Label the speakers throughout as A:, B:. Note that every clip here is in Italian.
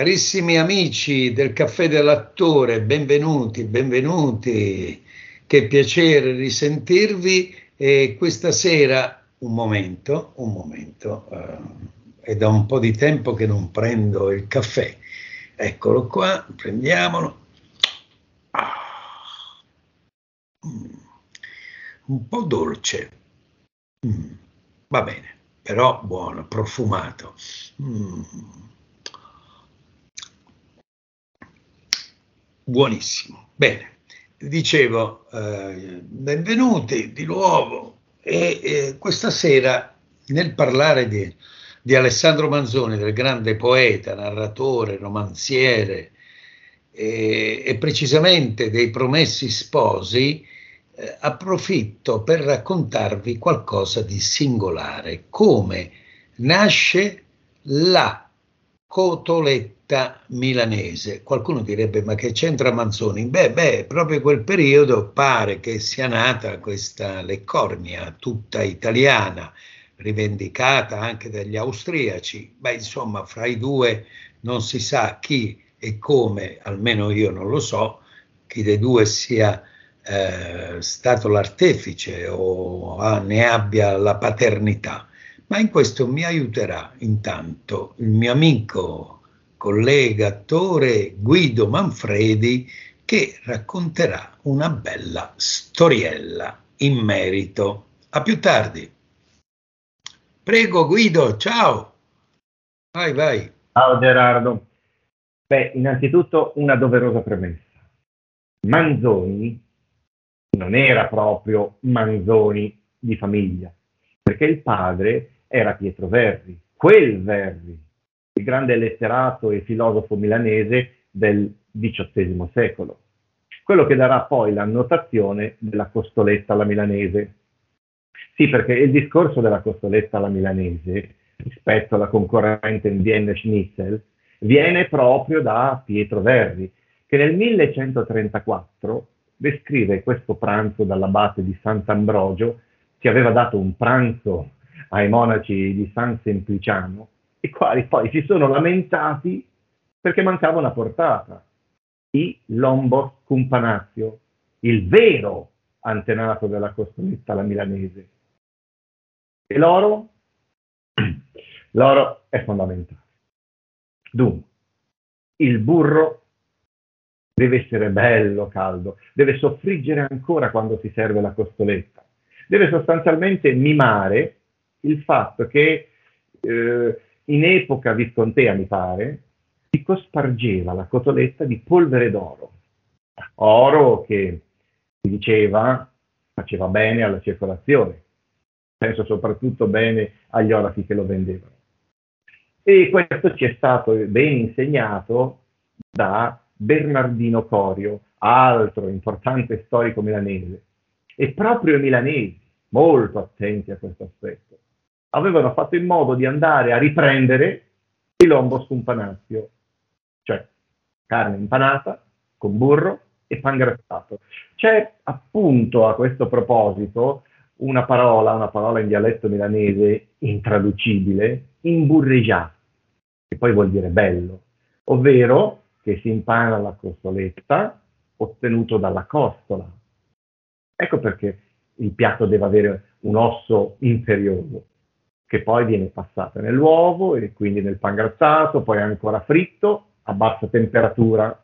A: Carissimi amici del caffè dell'attore, benvenuti, benvenuti, che piacere risentirvi e questa sera un momento, un momento, eh, è da un po' di tempo che non prendo il caffè, eccolo qua, prendiamolo. Mm. Un po' dolce, mm. va bene, però buono, profumato. Mm buonissimo. Bene, dicevo, eh, benvenuti di nuovo. E eh, questa sera nel parlare di, di, Alessandro Manzoni, del grande poeta, narratore, romanziere e, e precisamente dei Promessi Sposi, eh, approfitto per raccontarvi qualcosa di singolare, come nasce la cotoletta milanese. Qualcuno direbbe ma che c'entra Manzoni? Beh, beh, proprio quel periodo pare che sia nata questa Leccornia tutta italiana, rivendicata anche dagli austriaci. Beh, insomma, fra i due non si sa chi e come, almeno io non lo so, chi dei due sia eh, stato l'artefice o ah, ne abbia la paternità ma in questo mi aiuterà intanto il mio amico, collega, attore Guido Manfredi che racconterà una bella storiella in merito. A più tardi. Prego Guido, ciao. Vai, vai.
B: Ciao Gerardo. Beh, innanzitutto una doverosa premessa. Manzoni non era proprio Manzoni di famiglia, perché il padre era Pietro Verri, quel Verri, il grande letterato e filosofo milanese del XVIII secolo, quello che darà poi l'annotazione della costoletta alla milanese. Sì, perché il discorso della costoletta alla milanese rispetto alla concorrente in Vienna Schnitzel viene proprio da Pietro Verri, che nel 1134 descrive questo pranzo dall'abate di Sant'Ambrogio, che aveva dato un pranzo ai monaci di San Sempliciano, i quali poi si sono lamentati perché mancava una portata. I Lombos Cumpanazio, il vero antenato della costoletta alla milanese. E l'oro? L'oro è fondamentale. Dunque, il burro deve essere bello caldo, deve soffriggere ancora quando si serve la costoletta, deve sostanzialmente mimare il fatto che eh, in epoca viscontea, mi pare, si cospargeva la cotoletta di polvere d'oro. Oro che si diceva faceva bene alla circolazione, penso soprattutto bene agli orafi che lo vendevano. E questo ci è stato ben insegnato da Bernardino Corio, altro importante storico milanese. E proprio i milanesi, molto attenti a questo aspetto, avevano fatto in modo di andare a riprendere il lombo scumpanazio, cioè carne impanata con burro e pangrattato. C'è appunto a questo proposito una parola, una parola in dialetto milanese intraducibile, imburreggià, che poi vuol dire bello, ovvero che si impana la costoletta ottenuto dalla costola. Ecco perché il piatto deve avere un osso inferiore che poi viene passata nell'uovo e quindi nel pangrattato, poi ancora fritto a bassa temperatura,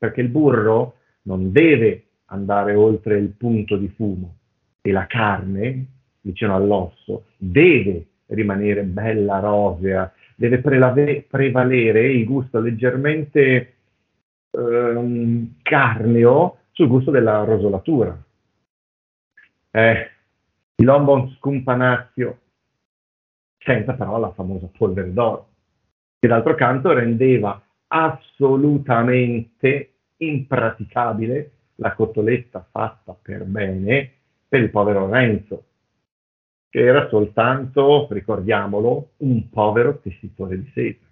B: perché il burro non deve andare oltre il punto di fumo e la carne, vicino all'osso, deve rimanere bella rosea, deve prelave- prevalere il gusto leggermente ehm, carneo sul gusto della rosolatura. Eh, il lombon scumpanazio senza però la famosa polvere d'oro, che d'altro canto rendeva assolutamente impraticabile la cotoletta fatta per bene per il povero Renzo, che era soltanto, ricordiamolo, un povero tessitore di seta,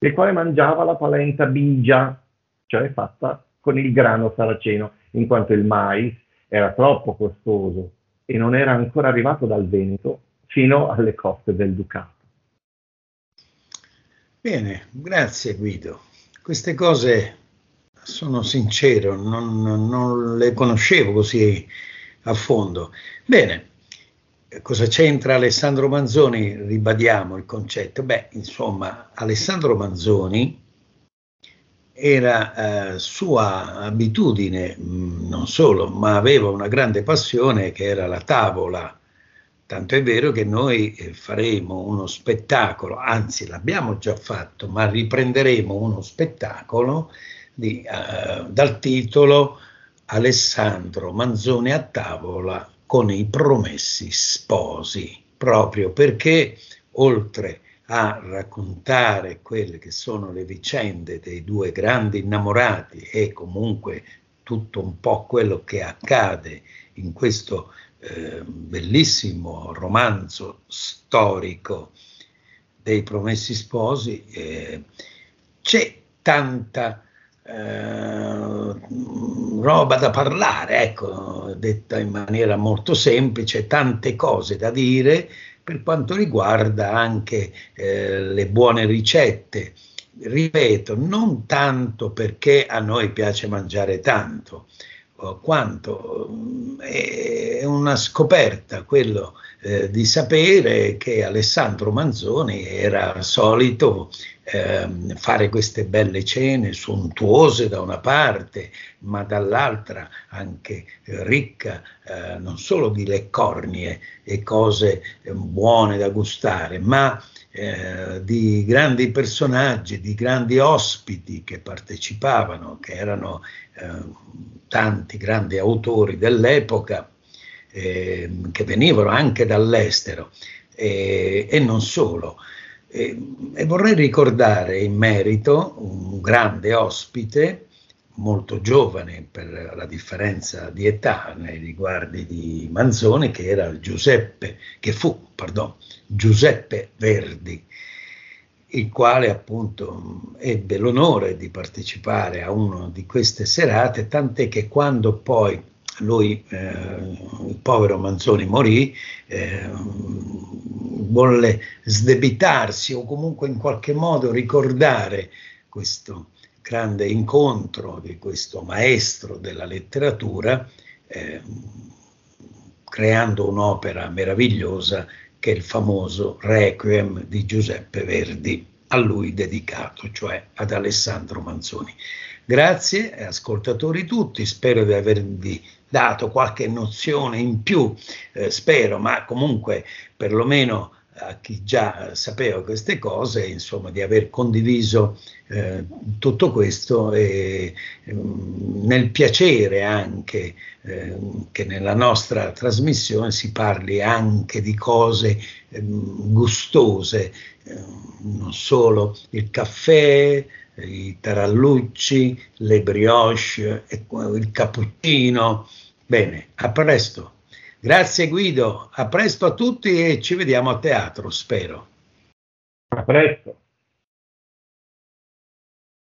B: il quale mangiava la palenta bigia, cioè fatta con il grano saraceno, in quanto il mais era troppo costoso e non era ancora arrivato dal Veneto fino alle coste del Ducato.
A: Bene, grazie Guido. Queste cose, sono sincero, non, non le conoscevo così a fondo. Bene, cosa c'entra Alessandro Manzoni? Ribadiamo il concetto. Beh, insomma, Alessandro Manzoni era eh, sua abitudine, mh, mm, non solo, ma aveva una grande passione che era la tavola Tanto è vero che noi eh, faremo uno spettacolo, anzi l'abbiamo già fatto, ma riprenderemo uno spettacolo di, uh, dal titolo Alessandro Manzoni a tavola con i promessi sposi, proprio perché oltre a raccontare quelle che sono le vicende dei due grandi innamorati e comunque tutto un po' quello che accade in questo eh, bellissimo romanzo storico dei Promessi Sposi, eh, c'è tanta eh, roba da parlare, ecco, detta in maniera molto semplice, tante cose da dire per quanto riguarda anche eh, le buone ricette. Ripeto, non tanto perché a noi piace mangiare tanto, quanto è una scoperta quello eh, di sapere che Alessandro Manzoni era solito eh, fare queste belle cene sontuose da una parte, ma dall'altra anche ricca eh, non solo di leccornie e cose eh, buone da gustare, ma eh, di grandi personaggi, di grandi ospiti che partecipavano, che erano eh, tanti grandi autori dell'epoca, eh, che venivano anche dall'estero e non solo. E, vorrei ricordare in merito un grande ospite, molto giovane per la differenza di età nei riguardi di Manzoni, che era Giuseppe, che fu, pardon, Giuseppe Verdi, il quale appunto ebbe l'onore di partecipare a una di queste serate, tant'è che quando poi lui, eh, il povero Manzoni, morì, eh, volle sdebitarsi o comunque in qualche modo ricordare questo grande incontro di questo maestro della letteratura, eh, creando un'opera meravigliosa che è il famoso Requiem di Giuseppe Verdi, a lui dedicato, cioè ad Alessandro Manzoni. Grazie ascoltatori tutti, spero di avervi dato qualche nozione in più, eh, spero, ma comunque perlomeno a chi già sapeva queste cose, insomma, di aver condiviso eh, tutto questo e eh, nel piacere anche eh, che nella nostra trasmissione si parli anche di cose ehm, gustose, ehm, non solo il caffè, i tarallucci, le brioche, il cappuccino. Bene, a presto. Grazie Guido, a presto a tutti e ci vediamo a teatro, spero.
B: A presto.